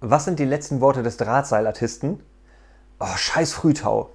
Was sind die letzten Worte des Drahtseilartisten? Oh, scheiß Frühtau.